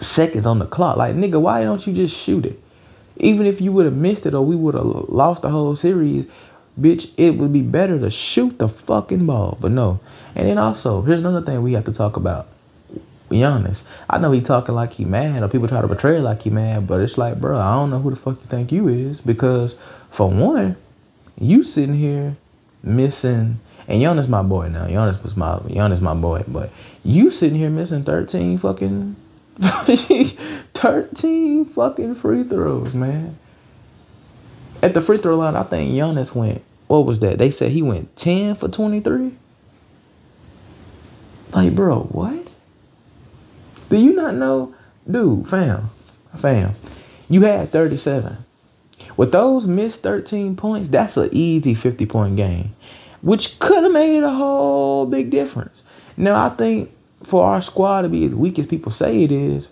seconds on the clock. Like nigga, why don't you just shoot it? Even if you would have missed it or we would have lost the whole series, bitch, it would be better to shoot the fucking ball. But no. And then also, here's another thing we have to talk about. Be honest. I know he talking like he mad, or people try to portray it like he mad, but it's like, bro, I don't know who the fuck you think you is, because for one, you sitting here missing, and Giannis my boy now. Giannis was my Giannis my boy, but you sitting here missing 13 fucking *laughs* 13 fucking free throws, man. At the free throw line, I think Giannis went, what was that? They said he went 10 for 23. Like, bro, what? Do you not know? Dude, fam, fam, you had 37. With those missed 13 points, that's an easy 50 point game, which could have made a whole big difference. Now, I think for our squad to be as weak as people say it is,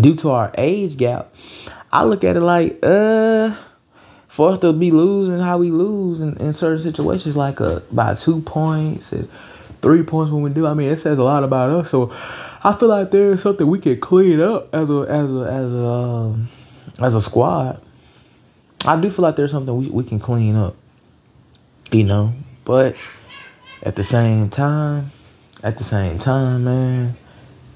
due to our age gap, I look at it like, uh, for us to be losing how we lose in, in certain situations, like uh, by two points and three points when we do. I mean, it says a lot about us. So I feel like there is something we can clean up as a as a as a um, as a squad. I do feel like there's something we, we can clean up, you know. But at the same time, at the same time, man,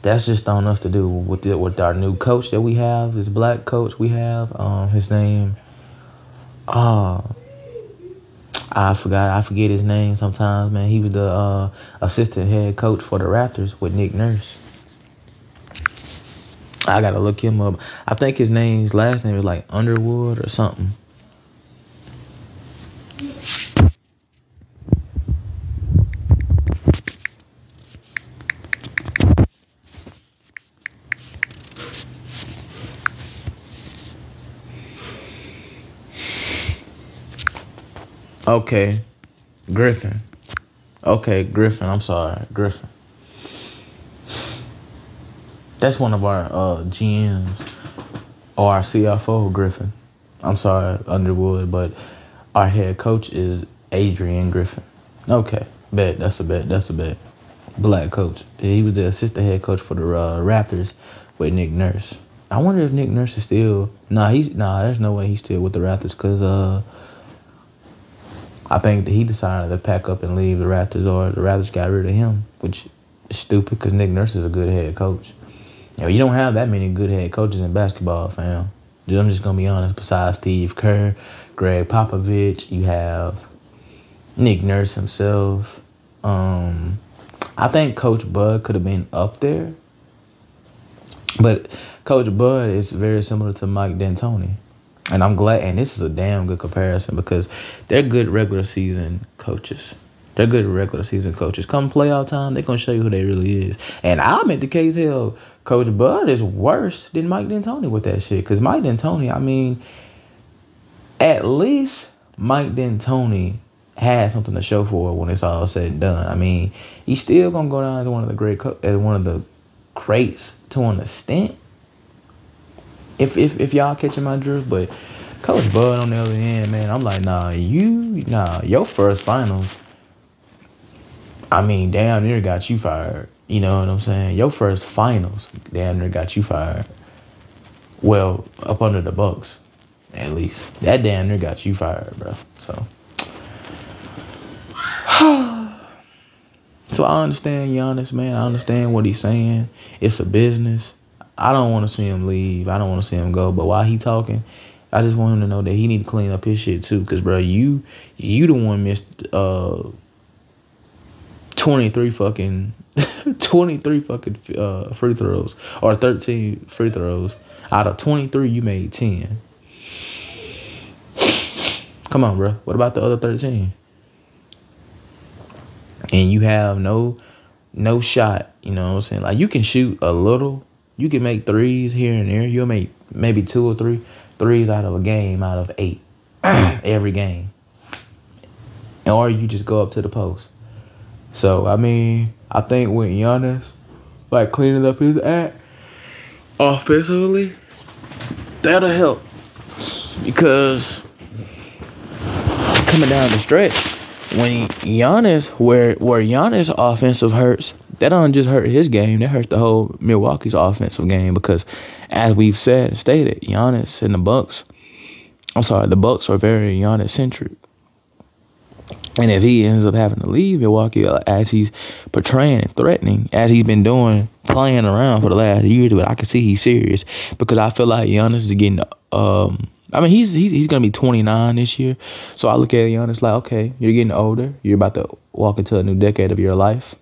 that's just on us to do with the, with our new coach that we have, this black coach we have. Um, his name, uh, I forgot, I forget his name sometimes, man. He was the uh, assistant head coach for the Raptors with Nick Nurse. I gotta look him up. I think his name's last name is like Underwood or something. Okay, Griffin. Okay, Griffin. I'm sorry, Griffin. That's one of our uh, GMs or our CFO, Griffin. I'm sorry, Underwood, but our head coach is Adrian Griffin. Okay, bet. That's a bet. That's a bet. Black coach. He was the assistant head coach for the uh, Raptors with Nick Nurse. I wonder if Nick Nurse is still. Nah, he's nah. There's no way he's still with the Raptors because uh, I think that he decided to pack up and leave the Raptors, or the Raptors got rid of him, which is stupid because Nick Nurse is a good head coach. You know, you don't have that many good head coaches in basketball, fam. Dude, I'm just gonna be honest. Besides Steve Kerr, Gregg Popovich, you have Nick Nurse himself. Um, I think Coach Bud could have been up there, but Coach Bud is very similar to Mike D'Antoni, and I'm glad. And this is a damn good comparison because they're good regular season coaches. They're good regular season coaches. Come playoff time, they're gonna show you who they really is. And I'm at the case hell Coach Bud is worse than Mike D'Antoni with that shit. Cause Mike D'Antoni, I mean, at least Mike D'Antoni has something to show for when it's all said and done. I mean, he's still gonna go down as one of the great, co- as one of the greats to an extent. If if if y'all catching my drift, but Coach Bud on the other end, man, I'm like, nah, you, nah, your first finals. I mean, damn near got you fired. You know what I'm saying? Your first finals damn near got you fired. Well, up under the Bucks, at least. That damn near got you fired, bro. So. *sighs* so I understand Giannis, man. I understand what he's saying. It's a business. I don't want to see him leave. I don't want to see him go. But while he talking, I just want him to know that he need to clean up his shit too. Cause bro, you you the one missed uh 23 fucking *laughs* 23 fucking uh, free throws or 13 free throws. Out of 23, you made 10. Come on, bro. What about the other 13? And you have no no shot, you know what I'm saying? Like you can shoot a little, you can make threes here and there. You'll make maybe two or three threes out of a game out of eight *clears throat* every game. Or you just go up to the post. So I mean, I think with Giannis, like cleaning up his act offensively, that'll help. Because coming down the stretch, when Giannis, where where Giannis offensive hurts, that don't just hurt his game. That hurts the whole Milwaukee's offensive game because, as we've said and stated, Giannis and the Bucks. I'm sorry, the Bucks are very Giannis centric. And if he ends up having to leave Milwaukee uh, as he's portraying and threatening, as he's been doing, playing around for the last year, but I can see he's serious because I feel like Giannis is getting um, I mean, he's he's he's gonna be 29 this year, so I look at Giannis like, okay, you're getting older. You're about to walk into a new decade of your life.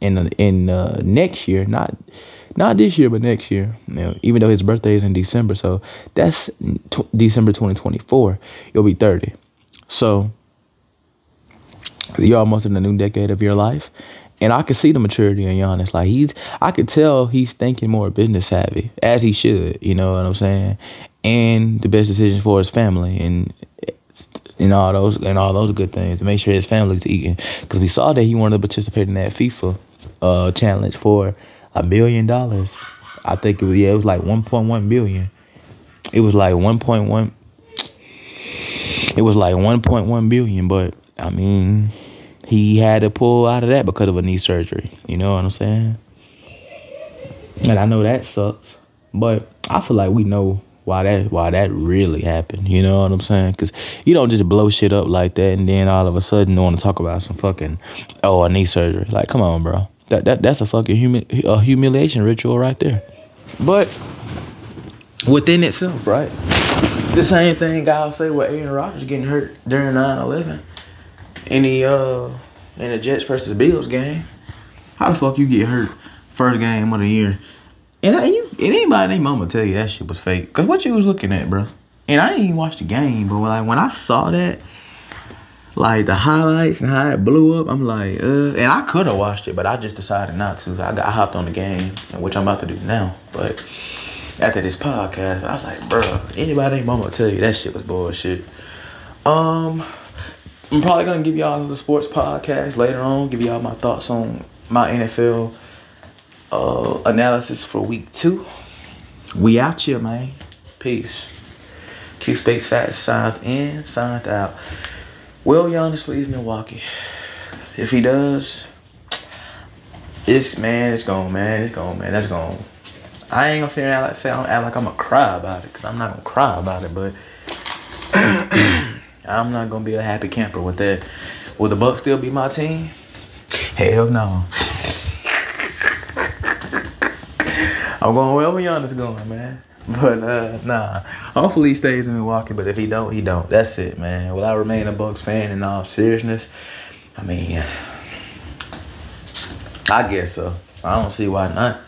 In in uh, next year, not not this year, but next year. You know, even though his birthday is in December, so that's t- December 2024. You'll be 30. So you're almost in the new decade of your life. And I could see the maturity in Giannis. Like he's, I could tell he's thinking more business savvy, as he should. You know what I'm saying? and the best decisions for his family and and all those and all those good things to make sure his family's eating. Because we saw that he wanted to participate in that FIFA uh, challenge for a million dollars. I think it was yeah, it was like 1.1 billion. It was like 1.1. It was like 1.1 billion, but I mean, he had to pull out of that because of a knee surgery. You know what I'm saying? And I know that sucks, but I feel like we know why that why that really happened. You know what I'm saying? Because you don't just blow shit up like that and then all of a sudden want to talk about some fucking oh a knee surgery. Like, come on, bro. That that that's a fucking humi- a humiliation ritual right there. But within itself, right? The same thing I'll say with Aaron Rodgers getting hurt during 9/11 in the uh in the Jets versus Bills game. How the fuck you get hurt first game of the year? And, and anybody they mama tell you that shit was fake. Cause what you was looking at, bro. And I didn't even watch the game, but like when I saw that, like the highlights and how it blew up, I'm like, uh, and I could have watched it, but I just decided not to. I got I hopped on the game, which I'm about to do now. But after this podcast, I was like, bro, anybody they mama tell you that shit was bullshit. Um, I'm probably gonna give y'all the sports podcast later on, give y'all my thoughts on my NFL uh, analysis for week two. We out here, man. Peace. Q Space Fat signed in, signed out. Will Giannis leave Milwaukee? If he does, it's man, it's gone, man, it's gone, man, that's gone. I ain't gonna say act like say I'm act like I'm gonna cry about it, cause I'm not gonna cry about it, but *clears throat* I'm not gonna be a happy camper with that. Will the Bucks still be my team? Hell no. I'm going wherever Giannis going, man. *laughs* But uh, nah, hopefully he stays in Milwaukee. But if he don't, he don't. That's it, man. Will I remain a Bucks fan in all seriousness? I mean, I guess so. I don't see why not.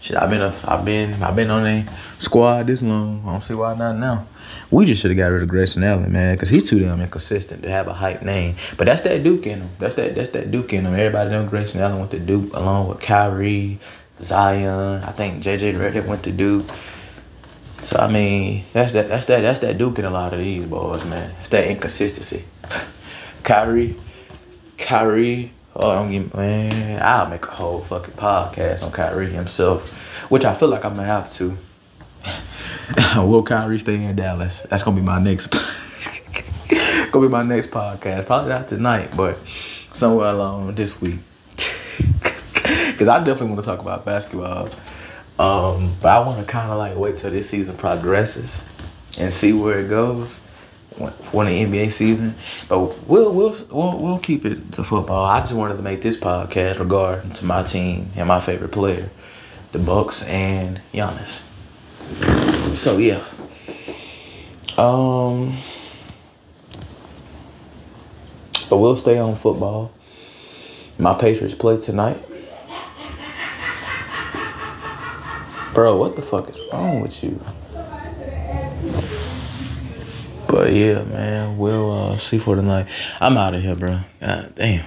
Shit, I've been a, I've been, I've been on a squad this long. I don't see why not now. We just should have got rid of Grayson Allen, man, because he's too damn inconsistent to have a hype name. But that's that Duke in him. That's that, that's that Duke in him. Everybody know Grayson Allen went to Duke along with Kyrie, Zion. I think JJ Redick went to Duke. So I mean, that's that that's that that's that Duke in a lot of these boys, man. It's that inconsistency. *laughs* Kyrie, Kyrie. Oh, don't get man. I'll make a whole fucking podcast on Kyrie himself, which I feel like I'm gonna have to. *laughs* Will Kyrie stay in Dallas? That's gonna be my next. *laughs* gonna be my next podcast. Probably not tonight, but somewhere along this week because I definitely want to talk about basketball. Um, but I want to kind of like wait till this season progresses and see where it goes when the NBA season. But we'll we'll we'll we'll keep it to football. I just wanted to make this podcast regarding to my team and my favorite player, the Bucks and Giannis. So yeah. Um. But we'll stay on football. My Patriots play tonight. Bro, what the fuck is wrong with you? But yeah, man, we'll uh, see for tonight. I'm out of here, bro. God damn.